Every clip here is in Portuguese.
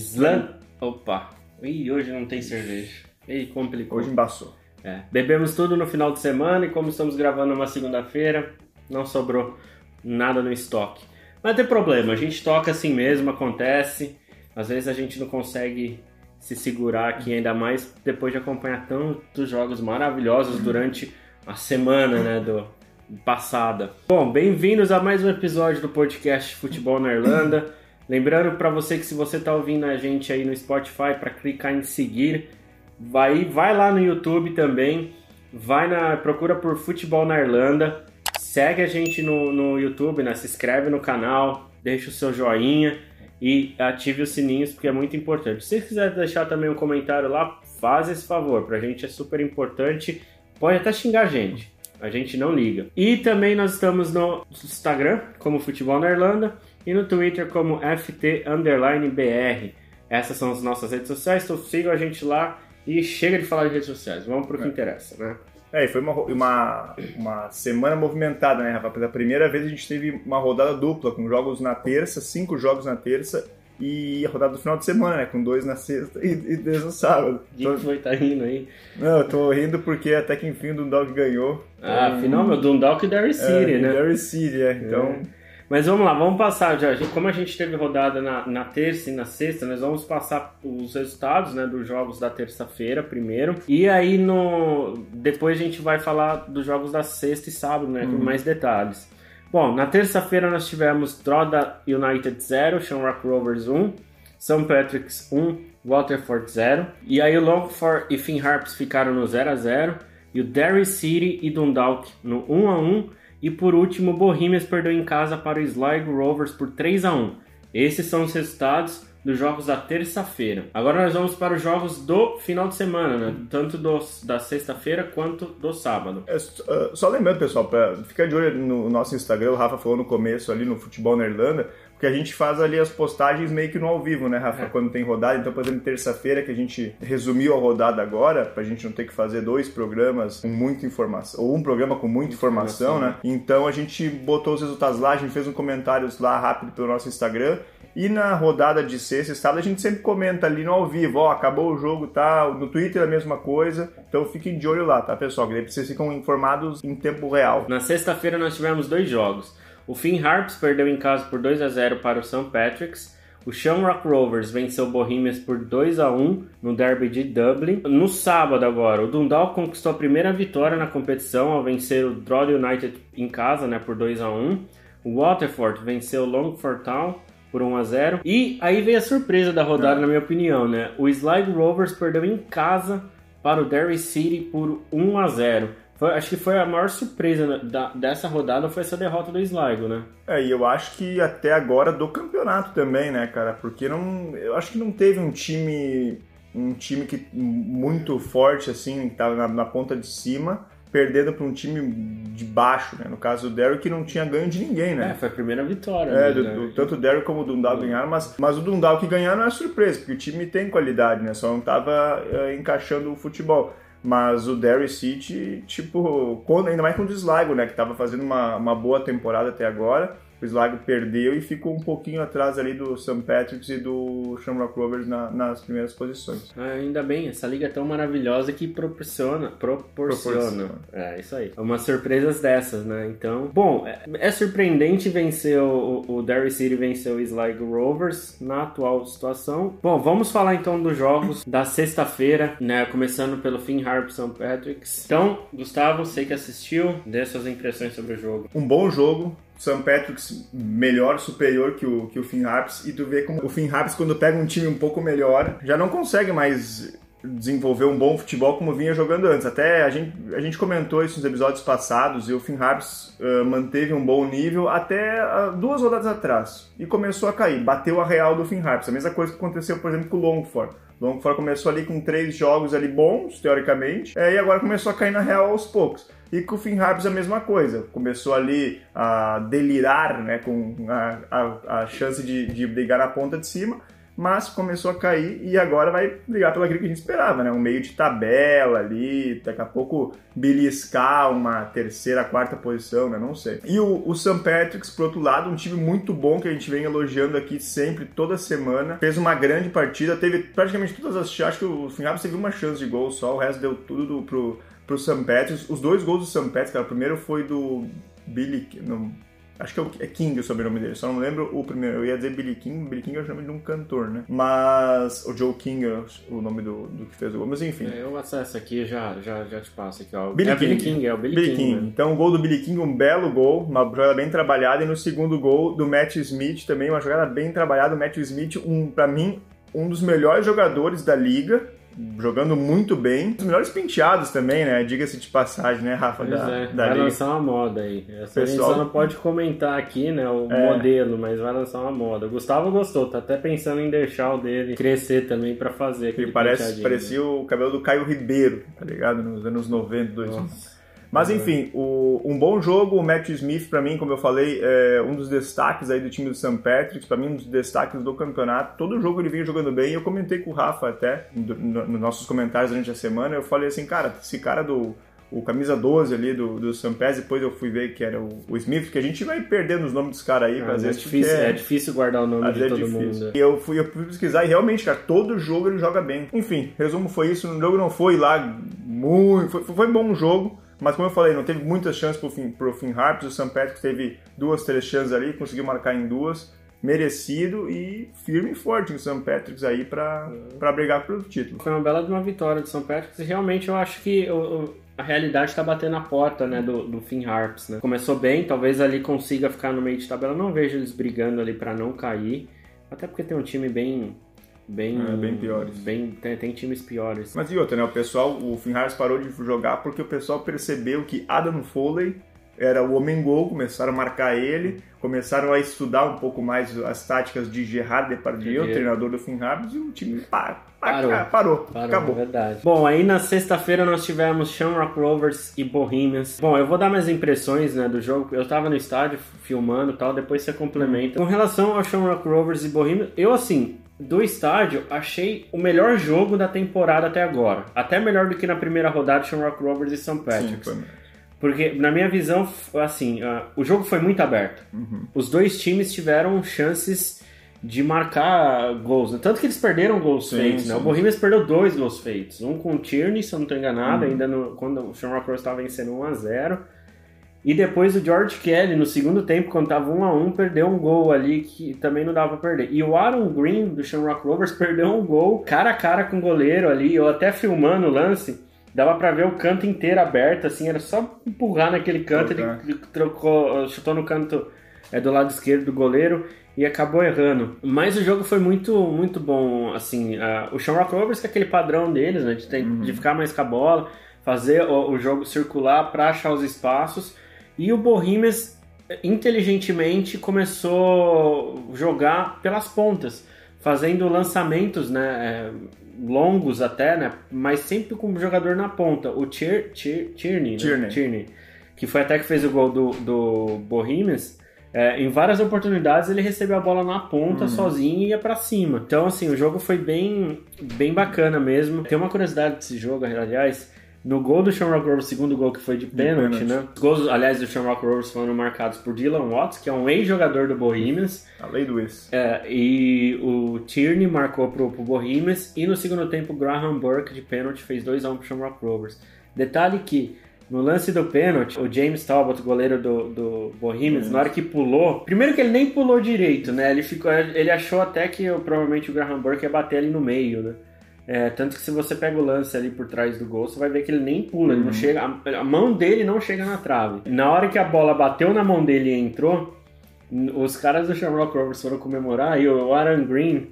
Slan. Opa. Ih, hoje não tem cerveja. Ih, complicou. Hoje embaçou. É. Bebemos tudo no final de semana e como estamos gravando uma segunda-feira, não sobrou nada no estoque. Mas tem problema, a gente toca assim mesmo, acontece. Às vezes a gente não consegue se segurar aqui, ainda mais depois de acompanhar tantos jogos maravilhosos durante a semana, né, do passada. Bom, bem-vindos a mais um episódio do podcast Futebol na Irlanda. Lembrando para você que se você está ouvindo a gente aí no Spotify para clicar em seguir, vai vai lá no YouTube também, vai na procura por Futebol na Irlanda, segue a gente no, no YouTube, né? Se inscreve no canal, deixa o seu joinha e ative os sininhos porque é muito importante. Se quiser deixar também um comentário lá, faz esse favor, pra gente é super importante. Pode até xingar a gente, a gente não liga. E também nós estamos no Instagram como Futebol na Irlanda e no Twitter como FT_BR. Essas são as nossas redes sociais, então sigam a gente lá e chega de falar de redes sociais, vamos pro que é. interessa, né? É, e foi uma, uma, uma semana movimentada, né, Rafa? Pela primeira vez a gente teve uma rodada dupla, com jogos na terça, cinco jogos na terça, e a rodada do final de semana, né? Com dois na sexta e, e dois no sábado. Quem então, foi tá rindo aí? Não, eu tô rindo porque até que enfim o Dundalk ganhou. Ah, então, afinal, meu Dundalk e Derry City, é, né? Derry City, é. Então... É. Mas vamos lá, vamos passar já. Como a gente teve rodada na, na terça e na sexta, nós vamos passar os resultados né, dos jogos da terça-feira primeiro. E aí no depois a gente vai falar dos jogos da sexta e sábado, né? Com uhum. mais detalhes. Bom, na terça-feira nós tivemos Droda United 0, Shamrock Rovers 1, St. Patrick's 1, Waterford 0. E aí o Longford e Finn Harps ficaram no 0 a 0 e o Derry City e Dundalk no 1 a 1 e por último, Bohemians perdeu em casa para o Sligo Rovers por 3 a 1. Esses são os resultados dos jogos da terça-feira. Agora nós vamos para os jogos do final de semana, né? Tanto da sexta-feira quanto do sábado. É, só lembrando, pessoal, para ficar de olho no nosso Instagram, o Rafa falou no começo ali no Futebol na Irlanda, porque a gente faz ali as postagens meio que no ao vivo, né, Rafa? É. Quando tem rodada. Então, por exemplo, terça-feira, que a gente resumiu a rodada agora, pra gente não ter que fazer dois programas com muita informação, ou um programa com muita informação, informação né? Então, a gente botou os resultados lá, a gente fez um comentário lá rápido pelo nosso Instagram. E na rodada de sexta e sábado a gente sempre comenta ali no ao vivo, ó, acabou o jogo, tá? No Twitter a mesma coisa. Então fiquem de olho lá, tá, pessoal? Que daí vocês ficam informados em tempo real. Na sexta-feira nós tivemos dois jogos. O Finn Harps perdeu em casa por 2 a 0 para o St. Patrick's. O Shamrock Rovers venceu o Bohemians por 2 a 1 no Derby de Dublin. No sábado agora, o Dundalk conquistou a primeira vitória na competição ao vencer o Drogheda United em casa, né, por 2 a 1. O Waterford venceu o Longford Town por 1 a 0. E aí veio a surpresa da rodada, na minha opinião, né? O Sligo Rovers perdeu em casa para o Derry City por 1 a 0. Foi, acho que foi a maior surpresa da, dessa rodada foi essa derrota do Sligo, né? É, e eu acho que até agora do campeonato também, né, cara? Porque não, eu acho que não teve um time um time que muito forte assim, que tava na, na ponta de cima perdendo para um time de baixo, né? No caso do Derry, que não tinha ganho de ninguém, né? É, foi a primeira vitória. É, do, do, tanto o Derry como o Dundalk uhum. ganharam, mas, mas o Dundalk ganhar não é surpresa, porque o time tem qualidade, né? Só não estava é, encaixando o futebol. Mas o Derry City, tipo, ainda mais com o Sligo, né? Que estava fazendo uma, uma boa temporada até agora o Sligo perdeu e ficou um pouquinho atrás ali do St. Patrick's e do Shamrock Rovers na, nas primeiras posições. Ah, ainda bem, essa liga é tão maravilhosa que proporciona, proporciona. proporciona. É, isso aí. Umas surpresas dessas, né? Então, bom, é, é surpreendente vencer o, o Derry City venceu o Sligo Rovers na atual situação. Bom, vamos falar então dos jogos da sexta-feira, né? Começando pelo Finn Harp St. Patrick's. Então, Gustavo, sei que assistiu, dê suas impressões sobre o jogo. Um bom jogo, St. Patrick's melhor, superior que o, que o Finn Harps, e tu vê como o Finn Harps, quando pega um time um pouco melhor, já não consegue mais desenvolver um bom futebol como vinha jogando antes. Até a gente, a gente comentou isso nos episódios passados e o Finn Harps uh, manteve um bom nível até uh, duas rodadas atrás e começou a cair. Bateu a real do Finn Harps. A mesma coisa que aconteceu, por exemplo, com o Longford. Longford começou ali com três jogos ali bons, teoricamente, é, e agora começou a cair na real aos poucos. E com o Finn Harps a mesma coisa. Começou ali a delirar né, com a, a, a chance de, de brigar na ponta de cima, mas começou a cair e agora vai brigar pela que a gente esperava, né? Um meio de tabela ali, daqui a pouco beliscar uma terceira, quarta posição, né? Não sei. E o, o St. Patrick's, por outro lado, um time muito bom que a gente vem elogiando aqui sempre, toda semana. Fez uma grande partida, teve praticamente todas as chances. Acho que o Fingaps teve uma chance de gol só, o resto deu tudo do, pro, pro. Patrick's. Os dois gols do. Patrick's, cara, o primeiro foi do Billy. Não, Acho que é King o sobrenome dele, só não lembro o primeiro. Eu ia dizer Billy King, Billy King é o nome de um cantor, né? Mas o Joe King é o nome do, do que fez o gol, mas enfim. É, eu acesso aqui já já já te passo aqui, ó. Billy é King. Billy King, é o Billy, Billy King. King. Então o gol do Billy King, um belo gol, uma jogada bem trabalhada. E no segundo gol do Matt Smith também, uma jogada bem trabalhada. O Matt Smith, um, pra mim, um dos melhores jogadores da liga. Jogando muito bem. Os melhores penteados também, né? Diga-se de passagem, né, Rafa? Pois da, é, da vai liga. lançar uma moda aí. Essa a gente Pessoal- só não pode comentar aqui, né, o É. modelo, mas vai lançar uma moda. O Gustavo gostou, tá até pensando em deixar o dele crescer também pra fazer aquele Ele parece, parecia o cabelo do Caio Ribeiro, tá ligado? Nos anos 90, 2000. Nossa. Mas enfim, o- um bom jogo, o Matt Smith, pra mim, como eu falei, é um dos destaques aí do time do St. Patrick's, pra mim, um dos destaques do campeonato. Todo jogo ele vinha jogando bem. Eu comentei com o Rafa até, no- nos nossos comentários durante a semana, eu falei assim, cara, esse cara do. O camisa 12 ali do, do. Patrick's, depois eu fui ver que era o, o Smith, que a gente vai perdendo os nomes dos caras aí, Ah, às é, vezes. difícil, porque é difícil guardar o nome de todo é difícil. mundo. E eu fui, eu fui pesquisar e realmente, cara, todo jogo ele joga bem. Enfim, resumo foi isso. O jogo não foi lá muito. Foi, foi bom o jogo, mas como eu falei, não teve muitas chances pro Finn, pro Finn Harps. O St. Patrick teve duas, três chances ali, conseguiu marcar em duas. Merecido e firme e forte no St. Patrick's aí pra, pra brigar pelo título. Foi uma bela de uma vitória do São Patrick's e realmente eu acho que o- o- a realidade está batendo na porta né, do, do Finn Harps. Né? Começou bem, talvez ali consiga ficar no meio de tabela. Não vejo eles brigando ali para não cair, até porque tem um time bem. Bem, É, bem piores. Bem, tem, tem times piores. Mas e outra, né? O pessoal, o Finn Harps parou de jogar porque o pessoal percebeu que Adam Foley era o homem gol, começaram a marcar ele, começaram a estudar um pouco mais as táticas de Gerard Depardieu, Entendi. treinador do Finn e o time pa- pa- Parou. parou, Parou, acabou. é verdade. Bom, aí na sexta-feira nós tivemos Shamrock Rovers e Bohemians. Bom, eu vou dar minhas impressões né, do jogo. Eu tava no estádio filmando e tal, depois você complementa. Com relação ao Shamrock Rovers e Bohemians, eu assim, do estádio, achei o melhor jogo da temporada até agora. Até melhor do que na primeira rodada Shamrock Rovers e St. Sim, Patrick's. foi. Porque, na minha visão, assim, ah, o jogo foi muito aberto. Uhum. Os dois times tiveram chances de marcar gols. né? Tanto que eles perderam gols Sim, feitos, né? sim. O Bohemians perdeu dois gols feitos. Um com o Tierney, se eu não estou enganado, Uhum. ainda no- quando o Shamrock Rovers estava vencendo 1 a 0 E depois o George Kelly, no segundo tempo, quando estava 1 a 1 perdeu um gol ali que também não dava pra perder. E o Aaron Green, do Shamrock Rovers, perdeu um gol cara a cara com o goleiro ali. Eu até filmando o lance, dava pra ver o canto inteiro aberto, assim, era só empurrar naquele canto. Ele, trocou, chutou no canto é, do lado esquerdo do goleiro e acabou errando. Mas o jogo foi muito, muito bom, assim, ah, o Shamrock Rovers com aquele padrão deles, né, de, ter- de ficar mais com a bola, fazer o, o jogo circular para achar os espaços. E o Bohemians inteligentemente começou a jogar pelas pontas, fazendo lançamentos, né, é, longos até, né, mas sempre com o jogador na ponta. O Tier, Tier, Tierney, né? Tierney. Tierney, que foi até que fez o gol do, do Bohemians. é, em várias oportunidades ele recebeu a bola na ponta sozinho e ia pra cima. Então, assim, o jogo foi bem, bem bacana mesmo. Tem uma curiosidade desse jogo, aliás. No gol do Shamrock Rovers, segundo gol que foi de pênalti, pênalti. né? Os gols, aliás, do Shamrock Rovers foram marcados por Dylan Watts, que é um ex-jogador do Bohemians. A lei do ex. É, e o Tierney marcou pro, pro Bohemians. E no segundo tempo, o Graham Burke de pênalti fez 2x1 pro Shamrock Rovers. Detalhe que no lance do pênalti, o James Talbot, goleiro do, do Bohemians, na hora que pulou, primeiro que ele nem pulou direito, né? Ele, ficou, ele achou até que provavelmente o Graham Burke ia bater ali no meio, né? É, tanto que se você pega o lance ali por trás do gol, você vai ver que ele nem pula, ele não chega, a, a mão dele não chega na trave. Na hora que a bola bateu na mão dele e entrou, os caras do Shamrock Rovers foram comemorar e o Aaron Green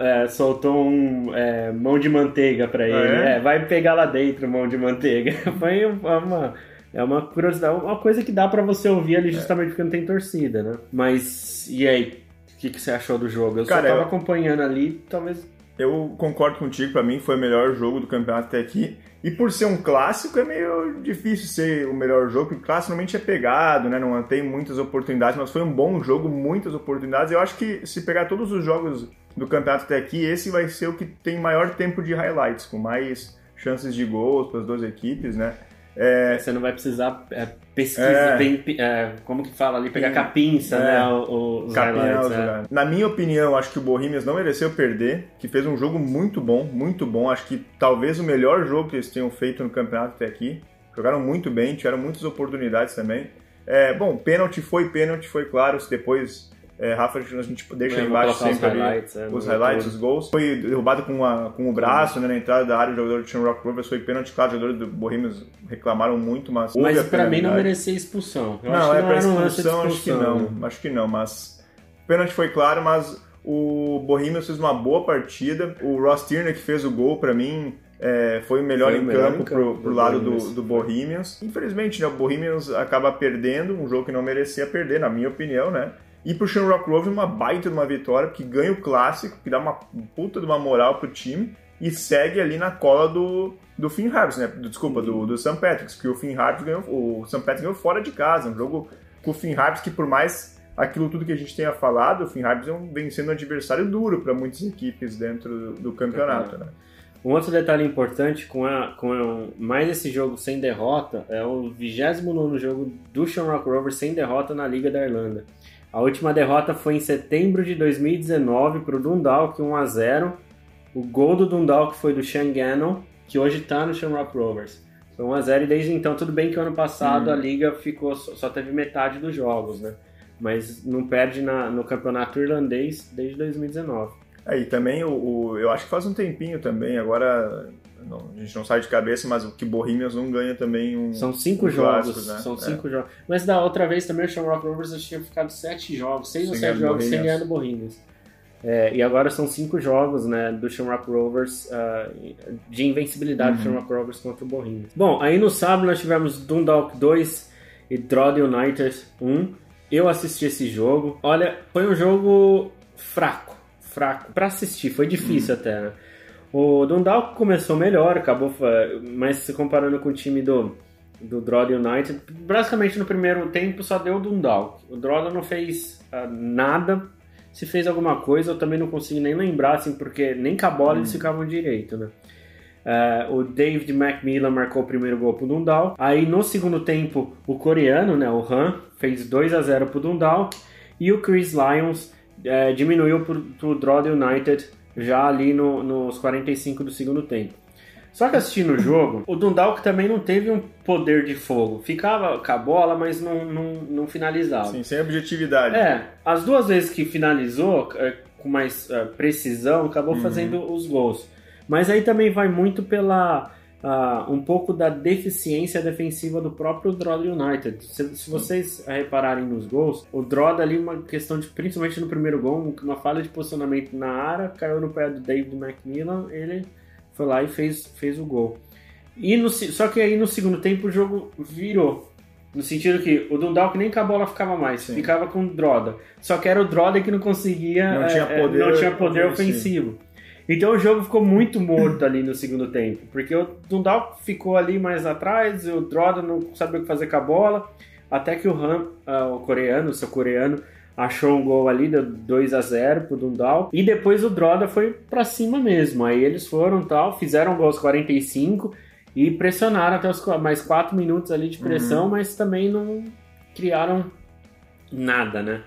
é, soltou um é, mão de manteiga pra ele. é? É, vai pegar lá dentro mão de manteiga. Foi uma é uma curiosidade, uma coisa que dá pra você ouvir ali justamente porque não tem torcida, né? Mas e aí, o que, que você achou do jogo? Eu Cara, só tava eu- acompanhando ali, talvez Eu concordo contigo, para mim foi o melhor jogo do campeonato até aqui. E por ser um clássico, é meio difícil ser o melhor jogo, porque o clássico normalmente é pegado, né? Não tem muitas oportunidades, mas foi um bom jogo, muitas oportunidades. Eu acho que se pegar todos os jogos do campeonato até aqui, esse vai ser o que tem maior tempo de highlights, com mais chances de gols para as duas equipes, né? É... Você não vai precisar é, pesquisar, é... bem, é, como que fala ali, pegar com a pinça, né, é. os highlights. É. Na minha opinião, acho que o Bohemians não mereceu perder, que fez um jogo muito bom, muito bom. Acho que talvez o melhor jogo que eles tenham feito no campeonato até aqui. Jogaram muito bem, tiveram muitas oportunidades também. É, bom, pênalti foi pênalti, foi claro. Se depois é, Rafa, a gente deixa aí embaixo sempre os highlights, ali, é, os, highlights os gols. Foi derrubado com, a, com o braço né, na entrada da área, o jogador do Team Rock Rovers foi pênalti, claro, os jogadores do Bohemians reclamaram muito, mas... Mas pra mim não merecia expulsão. Eu não, é não pra expulsão, acho que não, acho que não, mas... O pênalti foi claro, mas o Bohemians fez uma boa partida. O Ross Tierney que fez o gol, para mim, é, foi o melhor foi em melhor campo, em campo pro, pro lado do, do Bohemians. Infelizmente, né, o Bohemians acaba perdendo um jogo que não merecia perder, na minha opinião, né? E pro Shamrock Rovers uma baita de uma vitória, porque ganha o clássico, que dá uma puta de uma moral pro time e segue ali na cola do, do Finn Harps, né? Desculpa, do, do St. Patrick's, que o Finn Harps ganhou, o St. Patrick's ganhou fora de casa, um jogo com o Finn Harps que por mais aquilo tudo que a gente tenha falado, o Finn Harps vem sendo um adversário duro para muitas equipes dentro do, do campeonato, né? Um outro detalhe importante com, a, com a, mais esse jogo sem derrota é o 29 jogo do Shamrock Rovers sem derrota na Liga da Irlanda. A última derrota foi em setembro de 2019 para o Dundalk 1 a 0. O gol do Dundalk foi do Sean Gannon, que hoje está no Shamrock Rovers. Foi 1 a 0 e desde então tudo bem que o ano passado hum. a liga ficou só teve metade dos jogos, né? Mas não perde na, no campeonato irlandês desde 2019. Aí é, também o, o, eu acho que faz um tempinho também, agora não, a gente não sai de cabeça, mas o que Bohemians não ganha também um. São cinco um jogos. né? São é. cinco jogos. Mas da outra vez também o Shamrock Rovers tinha ficado sete jogos, seis sem ou sete jogos sem ganhar do Bohemians. É, e agora são cinco jogos né, do Shamrock Rovers uh, de invencibilidade uhum. do Shamrock Rovers contra o Bohemians. Bom, aí no sábado nós tivemos Dundalk 2 e Drogheda United 1. Eu assisti esse jogo. Olha, foi um jogo fraco, fraco. Para assistir, foi difícil uhum. até, né? O Dundalk começou melhor, acabou, mas se comparando com o time do, do Drogheda United, basicamente no primeiro tempo só deu o Dundalk. O Drogheda não fez uh, nada, se fez alguma coisa eu também não consigo nem lembrar, assim, porque nem com a bola hum. eles ficavam direito, né? Uh, o David Macmillan marcou o primeiro gol pro Dundalk. Aí no segundo tempo, o coreano, né, o Han, fez 2 a 0 pro Dundalk. E o Chris Lyons uh, diminuiu pro, pro Drogheda United já ali no, nos 45 do segundo tempo. Só que assistindo o jogo, o Dundalk também não teve um poder de fogo. Ficava com a bola, mas não, não, não finalizava. Sim, sem objetividade. É, as duas vezes que finalizou, é, com mais uh, precisão, acabou uhum. fazendo os gols. Mas aí também vai muito pela uh, um pouco da deficiência defensiva do próprio Drogheda United. Se, se, vocês repararem nos gols, o Drogheda ali, uma questão de, principalmente no primeiro gol, uma falha de posicionamento na área, caiu no pé do David Macmillan, ele foi lá e fez, fez o gol. E no, só que aí no segundo tempo o jogo virou. No sentido que o Dundalk nem com a bola ficava mais, Sim. ficava com o Droda. Só que era o Droda que não conseguia. Não tinha é, é, poder, não tinha poder ofensivo. Então o jogo ficou muito morto ali no segundo tempo, porque o Dundalk ficou ali mais atrás, o Droda não sabia o que fazer com a bola, até que o Han, uh, o coreano, o seu coreano, achou um gol ali, deu 2 a 0 pro Dundalk, e depois o Droda foi para cima mesmo, aí eles foram tal, fizeram gol aos 45 e pressionaram até os mais 4 minutos ali de pressão, uhum. mas também não criaram nada, né?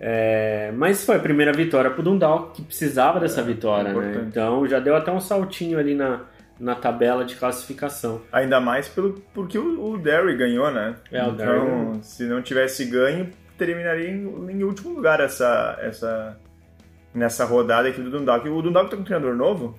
É, mas foi a primeira vitória pro Dundalk, que precisava dessa é, vitória, né? Então já deu até um saltinho ali na, na tabela de classificação. Ainda mais pelo, porque o, o Derry ganhou, né? É, o então, se não tivesse ganho, terminaria em, em, último lugar essa, essa, nessa rodada aqui do Dundalk. O Dundalk tá com um treinador novo?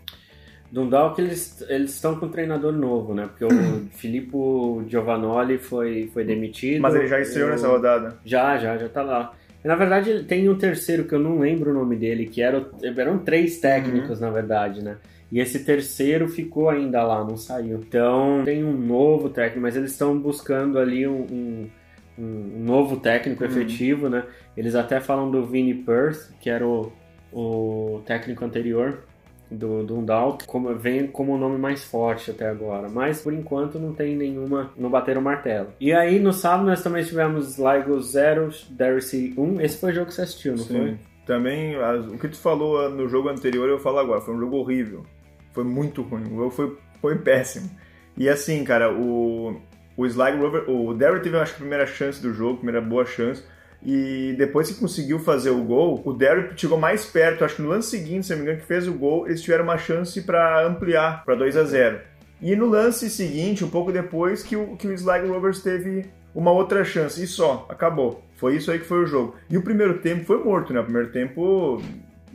Dundalk, eles, eles estão com um treinador novo, né? Porque o Filippo Giovanoli foi, foi demitido. Mas ele já estreou nessa rodada? Já, já, já tá lá. Na verdade, tem um terceiro que eu não lembro o nome dele, que era, eram três técnicos, uhum. na verdade, né? E esse terceiro ficou ainda lá, não saiu. Então, tem um novo técnico, mas eles estão buscando ali um, um, um novo técnico uhum. efetivo, né? Eles até falam do Vinnie Perth, que era o, o técnico anterior. Do Dundalk como, vem como o nome mais forte até agora. Mas por enquanto não tem nenhuma, não bateram o martelo. E aí no sábado nós também tivemos Sligo 0, Dercy 1. Esse foi o jogo que você assistiu, não Sim. foi? Também, o que tu falou no jogo anterior, eu falo agora. Foi um jogo horrível. Foi muito ruim. O jogo foi, foi péssimo. E assim, cara, o, o Sligo Rover, o Derry teve, acho a primeira chance do jogo, primeira boa chance. E depois que conseguiu fazer o gol, o Derry chegou mais perto. Acho que no lance seguinte, se não me engano, que fez o gol, eles tiveram uma chance para ampliar para 2 a 0 E no lance seguinte, um pouco depois, que o, que o Sligo Rovers teve uma outra chance. E só, acabou. Foi isso aí que foi o jogo. E o primeiro tempo foi morto, né? O primeiro tempo,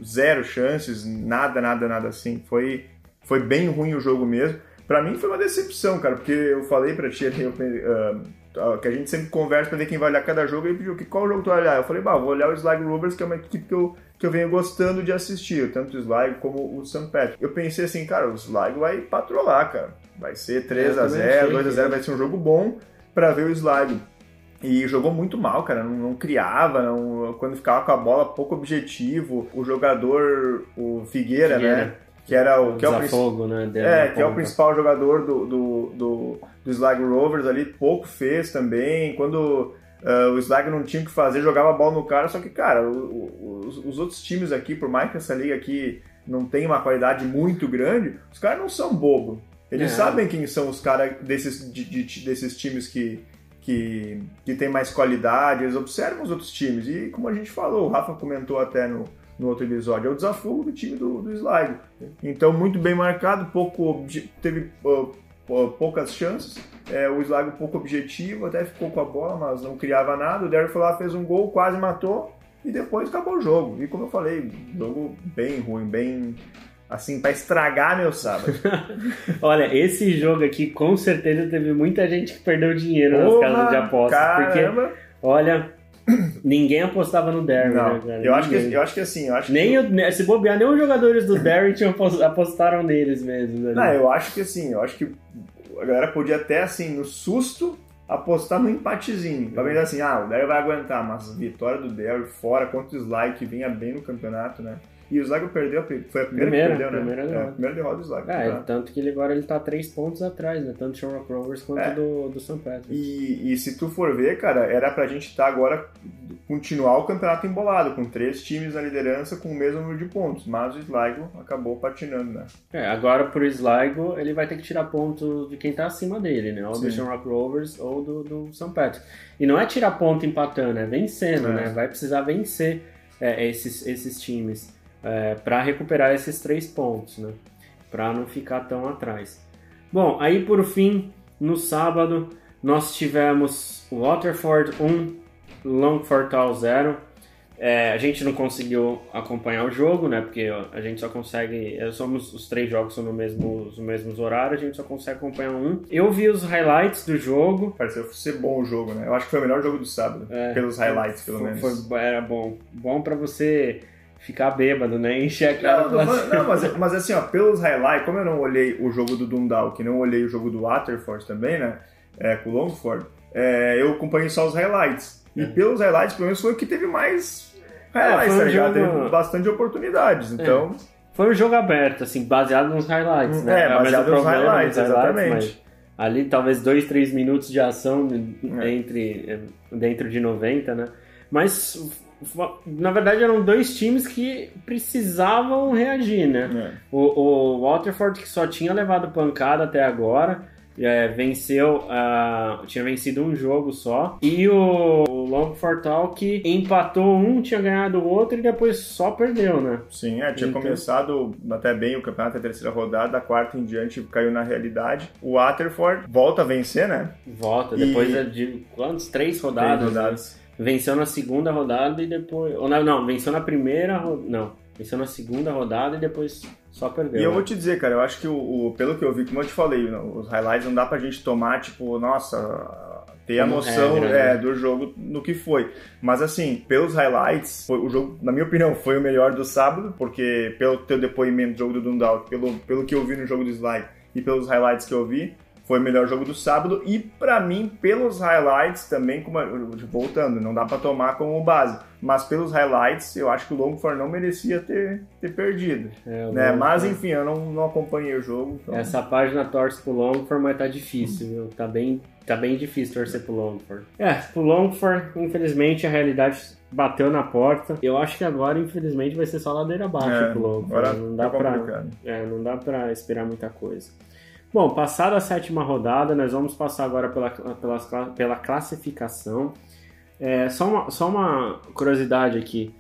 zero chances, nada, nada, nada assim. Foi, foi bem ruim o jogo mesmo. Pra mim foi uma decepção, cara, porque eu falei pra ti ali, eu, ah, que a gente sempre conversa pra ver quem vai olhar cada jogo e ele pediu que qual jogo tu vai olhar. Eu falei, bah, vou olhar o Sligo Rovers, que é uma equipe que eu, que eu venho gostando de assistir, tanto o Sligo como o St. Patrick. Eu pensei assim, cara, o Sligo vai patrolar, cara. Vai ser 3 Eu a também 0 achei 2 a que- 0 vai ser um jogo bom pra ver o Sligo. E jogou muito mal, cara. Não, não criava, não- quando ficava com a bola, pouco objetivo. O jogador, o Figueira, Figueira. né? Que era o. Que é o principal. Desafogo, né? É, que é o principal jogador do, do, do, do Sligo Rovers ali, pouco fez também. Quando ah, o Sligo não tinha o que fazer, jogava a bola no cara, só que, cara, o- o- os, os outros times aqui, por mais que essa liga aqui não tenha uma qualidade muito grande, os caras não são bobo. Eles É. sabem quem são os caras desses, de- de- desses times que, que, que tem mais qualidade, eles observam os outros times. E como a gente falou, o Rafa comentou até no, no outro episódio, é o desafogo do time do, do Sligo. Então, muito bem marcado, pouco teve uh, poucas chances. É, o Sligo pouco objetivo, até ficou com a bola, mas não criava nada. O Derry foi lá, fez um gol, quase matou e depois acabou o jogo. E como eu falei, jogo bem ruim, bem assim, pra estragar meu sábado. Olha, esse jogo aqui com certeza teve muita gente que perdeu dinheiro nas Porra, casas de apostas. Porque, Caramba! olha, ninguém apostava no Derby, Não, né, cara? eu acho, que, eu acho que assim, eu acho Nem que. o- né, se bobear, nem os jogadores do Derry apostaram neles mesmo. né? Não, eu acho que assim, eu acho que a galera podia até, assim, no susto, apostar no empatezinho. Pra pensar assim, ah, o Derry vai aguentar, mas vitória do Derry fora contra o Sly, que vinha bem no campeonato, né? E o Sly perdeu, a foi a primeira, Primeira, que perdeu, né? primeira é, derrota. a primeira derrota do. Ah, é, Tá. tanto que ele agora ele tá três pontos atrás, né? Tanto do Shamrock Rovers quanto É. do, do St. Patrick. E, e se tu for ver, cara, era pra gente estar agora, continuar o campeonato embolado, com três times na liderança com o mesmo número de pontos. Mas o Sligo acabou patinando, né? É, agora pro Sligo, ele vai ter que tirar ponto de quem tá acima dele, né? Ou do Sim. Shamrock Rovers ou do, do St. Patrick. E não é tirar ponto empatando, é vencendo, É. né? Vai precisar vencer é, esses, esses times é, para recuperar esses três pontos, né? Pra não ficar tão atrás. Bom, aí por fim, no sábado, nós tivemos Waterford 1, Longford Town 0. É, a gente não conseguiu acompanhar o jogo, né? Porque a gente só consegue. é, Somos os três jogos são no mesmo, os mesmos horários, a gente só consegue acompanhar um. Eu vi os highlights do jogo. Pareceu ser bom o jogo, né? Eu acho que foi o melhor jogo do sábado, É. pelos highlights, pelo Foi- menos. foi- era bom. Bom pra você ficar bêbado, né? Encher a cara Não, pela- não, mas, mas assim, ó, pelos highlights, como eu não olhei o jogo do Dundalk, não olhei o jogo do Waterford também, né? É, com o Longford, é, eu acompanhei só os highlights. E É. pelos highlights, pelo menos foi o que teve mais highlights, foi um tá ligado? jogo- Teve bastante oportunidades. Então, Foi um jogo aberto, assim, baseado nos highlights, né? É, baseado nos problema highlights, exatamente. mas ali talvez dois, três minutos de ação É. entre eh, dentro de 90, né? Mas na verdade eram dois times que precisavam reagir, né? é. O, o Waterford que só tinha levado pancada até agora. é, venceu, ah, tinha vencido um jogo só. E o, o Longford que empatou um, tinha ganhado o outro e depois só perdeu, né? Sim, é, tinha Então- começado até bem o campeonato, a terceira rodada, da quarta em diante caiu na realidade. O Waterford volta a vencer, né? Volta, E- depois de quantos? Três rodadas. Três né? Venceu na segunda rodada e depois. Ou não, não, venceu na primeira ro- Não. Venceu na segunda rodada e depois só perdeu. E eu né? vou te dizer, cara, eu acho que o, o- pelo que eu vi, como eu te falei, não, os highlights não dá pra gente tomar, tipo, nossa, ter a noção regra, é, né? do jogo no que foi. Mas assim, pelos highlights, foi- o jogo, na minha opinião, foi o melhor do sábado, porque pelo teu depoimento do jogo do Dundalk, pelo, pelo que eu vi no jogo do Slide e pelos highlights que eu vi, foi o melhor jogo do sábado. E para mim pelos highlights também como voltando não dá para tomar como base mas pelos highlights eu acho que o Longford não merecia ter, ter perdido é, né? Mas enfim eu não, não acompanhei o jogo então... essa página torce pro Longford mas tá difícil viu? tá bem tá bem difícil torcer pro Longford. É pro Longford infelizmente a realidade bateu na porta. Eu acho que agora infelizmente vai ser só ladeira abaixo é, pro Longford. não dá tá para é, não dá para esperar muita coisa Bom, passada a sétima rodada, nós vamos passar agora pela, pela, pela classificação. É, só, uma, só uma curiosidade aqui.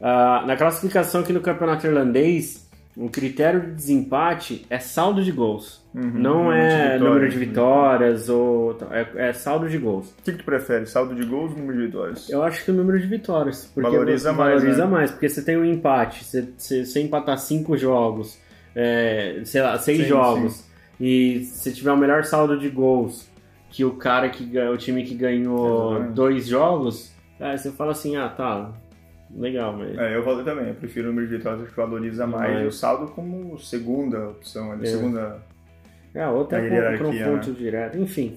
Uh, na classificação aqui no campeonato irlandês, o critério de desempate é saldo de gols. Uhum, não é de número de vitórias ou. É, é, saldo de gols. O que, que tu prefere? Saldo de gols ou número de vitórias? Eu acho que o número de vitórias. Porque valoriza mais. Valoriza né? mais, porque você tem um empate. Você, você, você empatar cinco jogos, é, sei lá, seis sim, jogos. Sim e se tiver o melhor saldo de gols que o cara que o time que ganhou Exatamente. dois jogos, aí você fala assim, ah, tá, legal, mas... É, eu valeu também, eu prefiro o número de vitórias que valoriza mais mas... o saldo como segunda opção, ali, é. segunda... É, outra é confronto né? direto, enfim.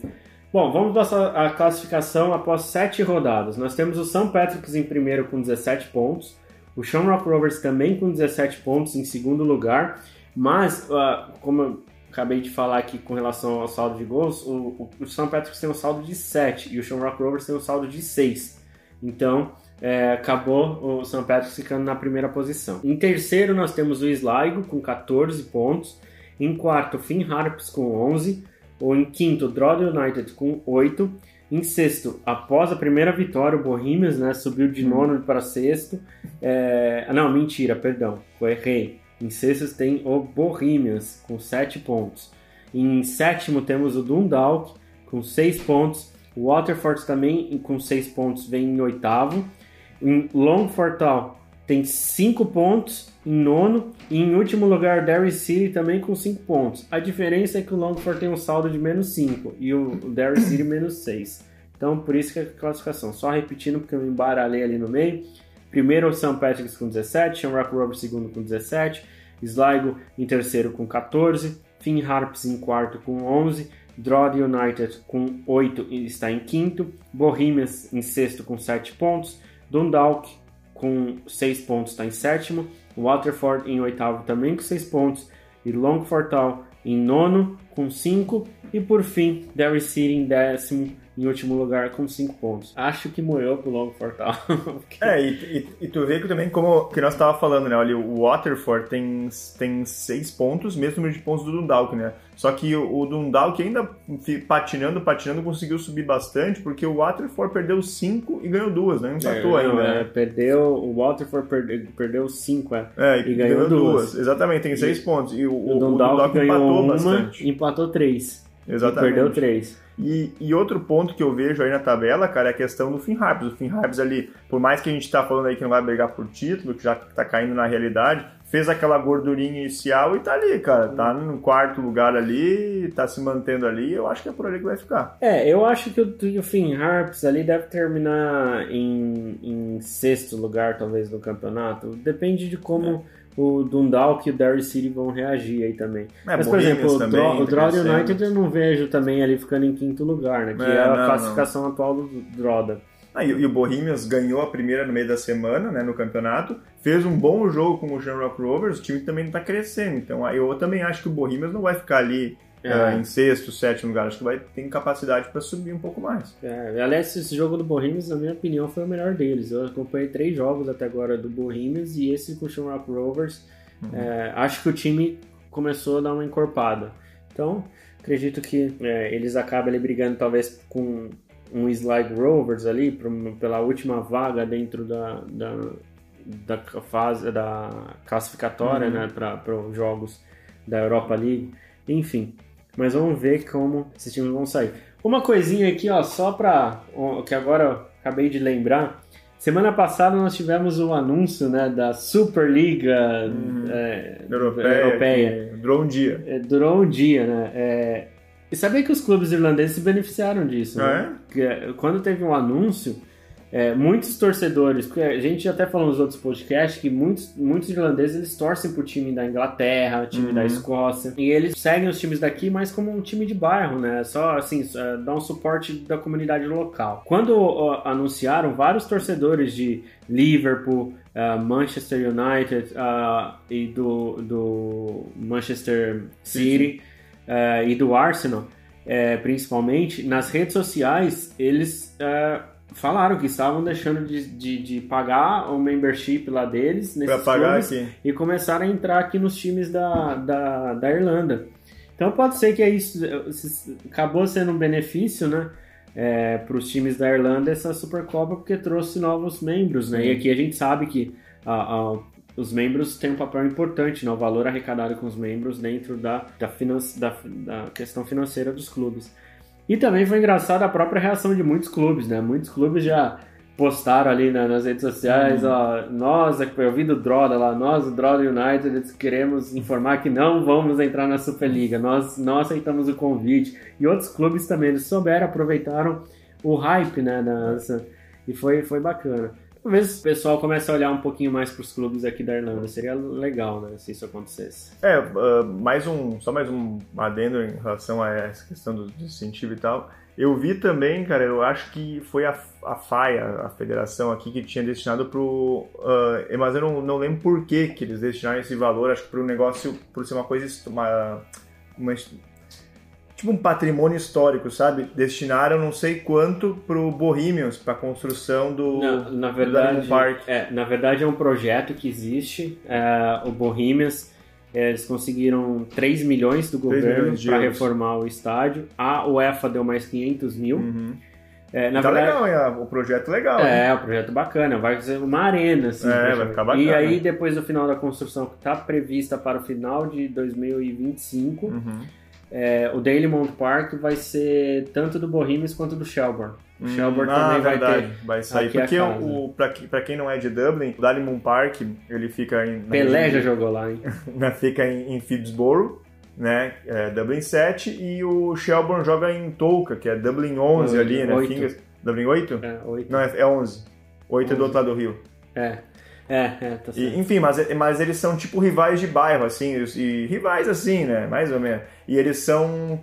Bom, vamos passar a classificação após sete rodadas. Nós temos o St. Patrick's em primeiro com 17 pontos, o Shamrock Rovers também com 17 pontos em segundo lugar, mas, uh, como acabei de falar aqui com relação ao saldo de gols, o, o, o St. Patrick's tem um saldo de 7 e o Shamrock Rovers tem um saldo de 6. Então, é, acabou o St. Patrick's ficando na primeira posição. Em terceiro, nós temos o Sligo com 14 pontos. Em quarto, Finn Harps com 11. Ou em quinto, Drogheda United com 8. Em sexto, após a primeira vitória, o Bohemians né, subiu de nono para sexto. É... Não, mentira, perdão, eu errei. Em sexto tem o Bohemians, com 7 pontos. Em sétimo temos o Dundalk, com 6 pontos. O Waterford também, com 6 pontos, vem em oitavo. Em Longfortal tem 5 pontos em nono. E em último lugar, Derry City também com 5 pontos. A diferença é que o Longford tem um saldo de menos 5 e o Derry City menos 6. Então, por isso que é a classificação. Só repetindo, porque eu me embaralhei ali no meio. Primeiro o St. Com 17, Shamrock Rovers segundo com 17, Sligo em terceiro com 14, Finn Harps em quarto com 11, Drogheda United com 8 e está em quinto, Bohemians em sexto com 7 pontos, Dundalk com 6 pontos está em sétimo, Waterford em oitavo também com 6 pontos e Longfortal em nono com 5 e por fim Derry City em décimo em último lugar com 5 pontos. Acho que moeu pro Longo Fortal. é, e, e, e, tu vê que também, como que nós estava falando, né? Olha, o Waterford tem 6 tem seis pontos, mesmo número de pontos do Dundalk, né? Só que o, Dundalk ainda patinando, patinando, conseguiu subir bastante, porque o Waterford perdeu 5 e ganhou duas, né? Empatou é, ainda. Né? É, perdeu, o Waterford perdeu 5, é, é, e, ganhou, ganhou duas. duas. Exatamente, tem 6 pontos. E o, o, o Dundalk, Dundalk empatou uma, bastante. empatou 3. Exatamente. E perdeu 3. E, e, outro ponto que eu vejo aí na tabela, cara, é a questão do Finn Harps. O Finn Harps ali, por mais que a gente tá falando aí que não vai brigar por título, que já tá caindo na realidade, fez aquela gordurinha inicial e tá ali, cara. Tá no quarto lugar ali, tá se mantendo ali. Eu acho que é por ali que vai ficar. É, eu acho que o, o Finn Harps ali deve terminar em, em sexto lugar, talvez, no campeonato. Depende de como. É o Dundalk e o Derry City vão reagir aí também. É, Mas, por exemplo, também, o, Dro tá United eu não vejo também ali ficando em quinto lugar, né? Que é, é a não, classificação não. atual do Droda. Ah, e, e, o Bohemians ganhou a primeira no meio da semana, né, no campeonato, fez um bom jogo com o Shamrock Rovers, o time também está crescendo, então eu também acho que o Bohemians não vai ficar ali é. uh, em sexto, sétimo lugar. Acho que vai ter capacidade para subir um pouco mais. É, aliás, esse jogo do Bohemians, na minha opinião, foi o melhor deles. Eu acompanhei três jogos até agora do Bohemians e esse com o Shamrock Rovers. Uhum. É, acho que o time começou a dar uma encorpada. Então, acredito que é, eles acabam ali brigando talvez com um Slide Rovers ali pela última vaga dentro da, da, da fase da classificatória uhum. né, para os jogos da Europa League. Enfim, mas vamos ver como esses times vão sair. Uma coisinha aqui, ó, só para que agora eu acabei de lembrar. Semana passada nós tivemos o um anúncio né, da Superliga hum, é, Europeia. Europeia. Durou um dia. É, durou um dia, né? É, e sabia que os clubes irlandeses se beneficiaram disso, ah, né? É? Quando teve um anúncio, é, muitos torcedores, porque a gente até falou nos outros podcasts que muitos, muitos irlandeses eles torcem pro time da Inglaterra, time uhum. da Escócia, e eles seguem os times daqui mais como um time de bairro, né? Só assim, dar um suporte da comunidade local. Quando ó, anunciaram, vários torcedores de Liverpool, uh, Manchester United uh, e do, do Manchester City uh, e do Arsenal, é, principalmente, nas redes sociais, eles falaram que estavam deixando de, de, de, pagar o membership lá deles nesses pra pagar aqui. e começaram a entrar aqui nos times da, da, da Irlanda. Então pode ser que é isso acabou sendo um benefício, né? É, para os times da Irlanda essa Supercopa porque trouxe novos membros, né? Sim. E aqui a gente sabe que a, a, os membros têm um papel importante, né? o valor arrecadado com os membros dentro da, da, finan da, da questão financeira dos clubes. E também foi engraçado a própria reação de muitos clubes, né? Muitos clubes já postaram ali na, nas redes sociais, uhum. ó, nós, eu vi do Droda lá, nós, o Droda United, queremos informar que não vamos entrar na Superliga, nós não aceitamos o convite. E outros clubes também, eles souberam, aproveitaram o hype, né, nessa, e foi, foi bacana. Talvez o pessoal comece a olhar um pouquinho mais para os clubes aqui da Irlanda. Seria legal, né, se isso acontecesse. É, uh, mais um, só mais um adendo em relação a essa questão do, incentivo e tal. Eu vi também, cara, eu acho que foi a, a FAIA, a federação aqui, que tinha destinado pro. Uh, mas eu não, não lembro por que, que eles destinaram esse valor, acho que para o negócio, por ser uma coisa. Uma, uma, tipo um patrimônio histórico, sabe? Destinaram não sei quanto pro Bohemians, pra construção do, na, na verdade, do Park. É, na verdade é um projeto que existe, é, o Bohemians, é, eles conseguiram 3 milhões do governo para reformar o estádio, a UEFA deu mais 500 mil. Uhum. É, tá verdade, legal, é, o projeto legal. É, o projeto bacana, vai ser uma arena, assim. É, vai ficar bacana. E aí, depois do final da construção, que está prevista para o final de 2025, uhum é, o Dailymount Park vai ser tanto do Bohemians quanto do Shelbourne. O hum, Shelbourne ah, também verdade. vai ter. Vai sair. Porque o, pra, pra, quem não é de Dublin, o Dailymount Park ele fica em. Pelé já jogou lá, hein? fica em, em Fitzborough, né? É, Dublin 7, e o Shelbourne joga em Tolka, que é Dublin 11 ali, né? Fingers, Dublin 8? É, 8. Não, é, é 11. 8 11. é do outro lado do rio. É. É, é, tá certo. E, enfim, mas, mas eles são tipo rivais de bairro, assim, e rivais assim, né? Mais ou menos. E eles são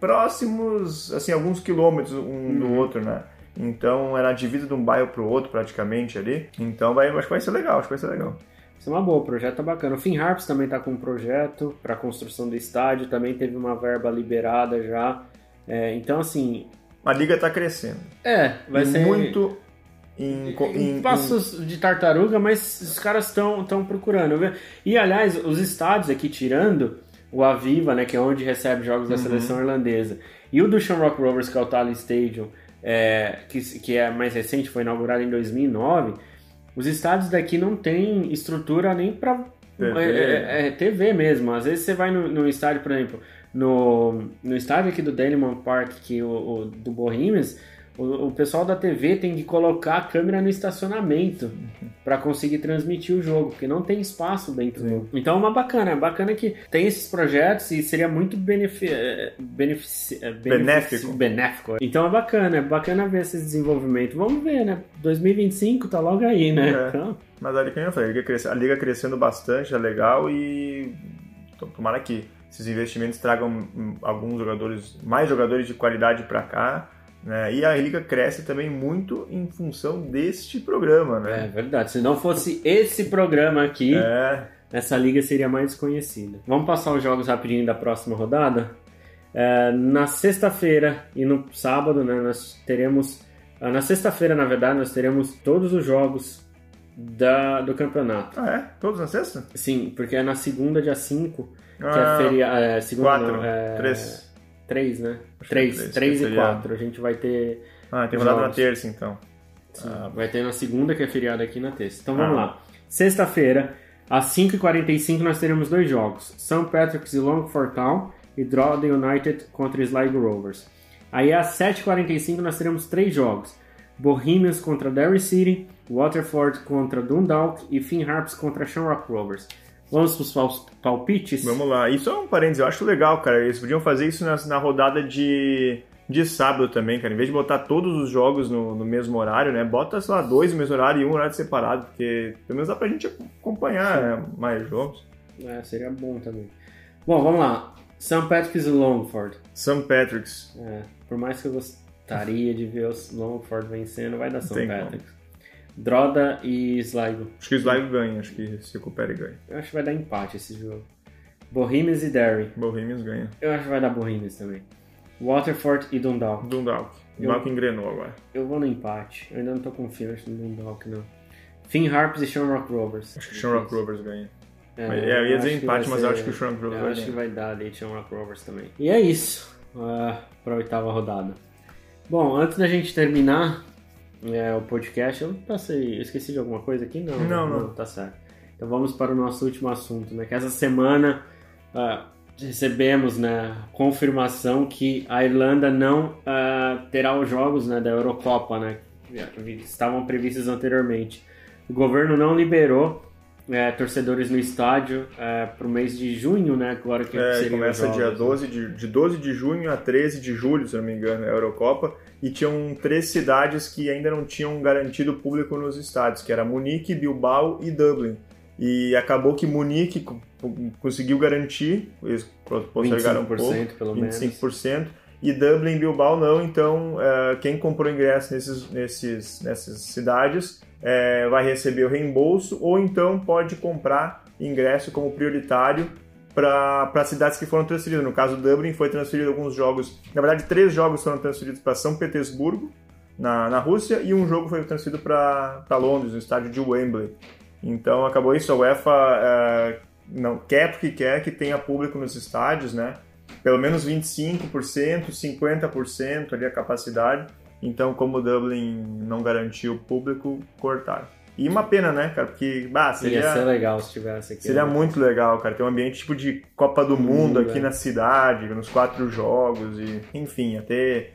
próximos, assim, alguns quilômetros um uhum. do outro, né? Então é na divisa de um bairro pro outro, praticamente ali. Então vai, acho que vai ser legal, acho que vai ser legal. Isso é uma boa, o projeto tá bacana. O Finn Harps também tá com um projeto para construção do estádio, também teve uma verba liberada já. É, então, assim. A liga tá crescendo. É, vai e ser. Muito em, em, em passos em... de tartaruga, mas os caras estão procurando. E aliás, os estádios aqui, tirando o Aviva, né, que é onde recebe jogos da uhum. seleção irlandesa, e o do Shamrock Rovers, que é o Tally Stadium, é, que, que é mais recente, foi inaugurado em 2009, os estádios daqui não tem estrutura nem para TV. É, é, é, TV mesmo. Às vezes você vai no, no estádio, por exemplo, no, no estádio aqui do Denimont Park, que o, o do Bohemians, o, o, pessoal da TV tem que colocar a câmera no estacionamento para conseguir transmitir o jogo, porque não tem espaço dentro do. Então é uma bacana, é bacana que tem esses projetos e seria muito benefi... Eh, benefici... Eh, benéfico. benéfico. Então é bacana, é bacana ver esse desenvolvimento. Vamos ver, né? 2025 tá logo aí, né? É. Então... Mas ali, como eu falei, a liga, crescendo, a liga crescendo bastante, é legal e tomara que esses investimentos tragam alguns jogadores, mais jogadores de qualidade para cá né? E a liga cresce também muito em função deste programa, né? É verdade. Se não fosse esse programa aqui, é. essa liga seria mais desconhecida. Vamos passar os jogos rapidinho da próxima rodada? É, na sexta-feira e no sábado, né, nós teremos. Ah, na sexta-feira, na verdade, nós teremos todos os jogos da, do campeonato. Ah, é? Todos na sexta? Sim, porque é na segunda, dia 5, que é feriado. É, segunda, quatro, não, é, três. Três, né? Acho três, três, três e quatro. A gente vai ter. Ah, tem rodada na terça então. Sim, ah. vai ter na segunda, que é feriado aqui na terça. Então vamos ah. lá. Sexta-feira, às 5h45, nós teremos dois jogos: St. Patrick's e Longford Town e Drawden United contra Sligo Rovers. Aí às 7h45 nós teremos três jogos: Bohemians contra Derry City, Waterford contra Dundalk e Finn Harps contra Shamrock Rovers. Vamos para os palpites? Vamos lá. Isso é um parênteses, eu acho legal, cara. Eles podiam fazer isso na, na rodada de de sábado também, cara. Em vez de botar todos os jogos no, no mesmo horário, né? Bota, sei lá, dois no mesmo horário e um horário separado, porque pelo menos dá pra gente acompanhar né, mais jogos. É, seria bom também. Bom, vamos lá. St. Patrick's e Longford. St. Patrick's. É, por mais que eu gostaria de ver os Longford vencendo, vai dar St. Patrick's. Droda e Sligo. Acho que o Sligo ganha, acho que se recupera e ganha. Eu acho que vai dar empate esse jogo. Bohemians e Derry. Bohemians ganha. Eu acho que vai dar Bohemians também. Waterford e Dundalk. Dundalk. Dundalk engrenou agora. Eu vou no empate. Eu ainda não tô confiante no Dundalk, não. Finn Harps e Shamrock Rovers. Acho que o Shamrock Rovers ganha. É, é, eu ia dizer empate, mas ser... acho que o Shamrock Rovers Eu acho que vai dar ali Shamrock Rovers também. E é isso uh, para a oitava rodada. Bom, antes da gente terminar é, o podcast, eu passei. Eu esqueci de alguma coisa aqui? Não, não, não. não tá certo. Então vamos para o nosso último assunto, né? Que essa semana uh, recebemos né, confirmação que a Irlanda não uh, terá os jogos né, da Eurocopa, né? Que estavam previstos anteriormente. O governo não liberou é, torcedores no estádio é, para o mês de junho, né? Agora que é, começa dia 12 né? de, de 12 de junho a 13 de julho, se não me engano, é a Eurocopa. E tinham três cidades que ainda não tinham garantido público nos estádios, que era Munique, Bilbao e Dublin. E acabou que Munique conseguiu garantir, eles postergaram um pouco, pelo 25%, menos. E Dublin e Bilbao não, então é, quem comprou ingresso nesses, nesses, nessas cidades é, vai receber o reembolso ou então pode comprar ingresso como prioritário para cidades que foram transferidas. No caso, Dublin foi transferido alguns jogos, na verdade, três jogos foram transferidos para São Petersburgo, na, na Rússia, e um jogo foi transferido para Londres, no estádio de Wembley. Então acabou isso, a UEFA é, não quer porque quer que tenha público nos estádios, né? Pelo menos 25%, 50% ali a capacidade. Então, como o Dublin não garantiu o público, cortaram. E uma pena, né, cara? Porque, bah, seria... Ia ser legal se tivesse aqui. Seria né? muito legal, cara. Ter um ambiente tipo de Copa do Mundo aqui é. na cidade, nos quatro jogos e... Enfim, ia ter...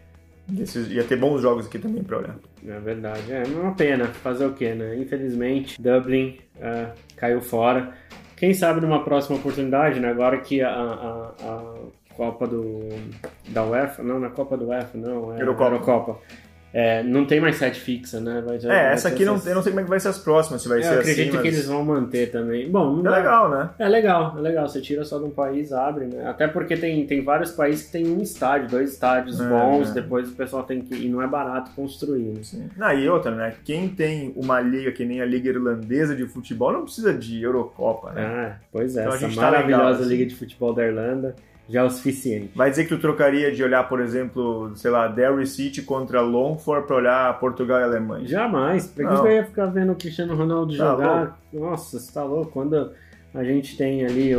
Ia ter bons jogos aqui também pra olhar. É verdade. É uma pena. Fazer o quê, né? Infelizmente, Dublin uh, caiu fora. Quem sabe numa próxima oportunidade, né? Agora que a, a, a Copa do da UEFA, não, na Copa do UEFA, não, é Eurocopa. Eurocopa. É, não tem mais sete fixa, né? Vai, é, essa aqui não, eu não sei como é que vai ser as próximas, se vai é, ser assim. Eu acredito mas... que eles vão manter também. Bom, é legal, né? É legal, é legal. Você tira só de um país, abre, né? Até porque tem, tem vários países que tem um estádio, dois estádios é, bons, é. depois o pessoal tem que. E não é barato construir. Né? Sim. Não, e outra, né? Quem tem uma liga que nem a Liga Irlandesa de Futebol não precisa de Eurocopa, né? Ah, pois é, então, essa maravilhosa tá legal, Liga assim. de Futebol da Irlanda já é o suficiente. Vai dizer que tu trocaria de olhar, por exemplo, sei lá, Derry City contra Longford para olhar Portugal e Alemanha? Jamais. Pra que eu ia ficar vendo o Cristiano Ronaldo tá jogar? Louco. Nossa, você tá louco. Quando a gente tem ali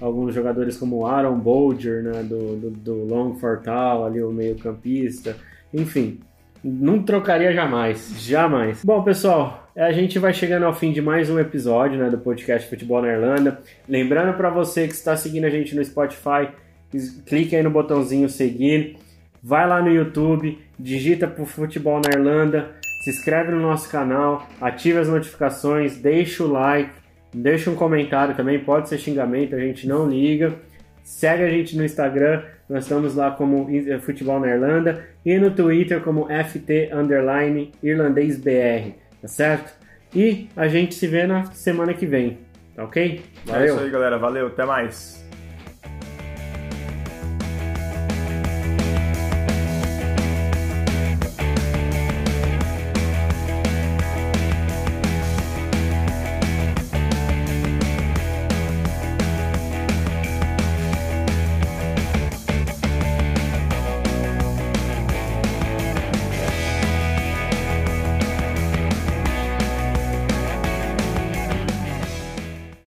alguns jogadores como Aaron Bolger, né, do, do, do Longford tal, ali o meio campista. Enfim, não trocaria jamais, jamais. Bom, pessoal, a gente vai chegando ao fim de mais um episódio né, do podcast Futebol na Irlanda. Lembrando para você que está seguindo a gente no Spotify, clique aí no botãozinho seguir, vai lá no YouTube, digita por Futebol na Irlanda, se inscreve no nosso canal, ativa as notificações, deixa o like, deixa um comentário também, pode ser xingamento, a gente não liga. Segue a gente no Instagram, nós estamos lá como Futebol na Irlanda e no Twitter como FT Underline Irlandês BR, tá certo? E a gente se vê na semana que vem, tá ok? Valeu. É isso aí, galera. Valeu, até mais.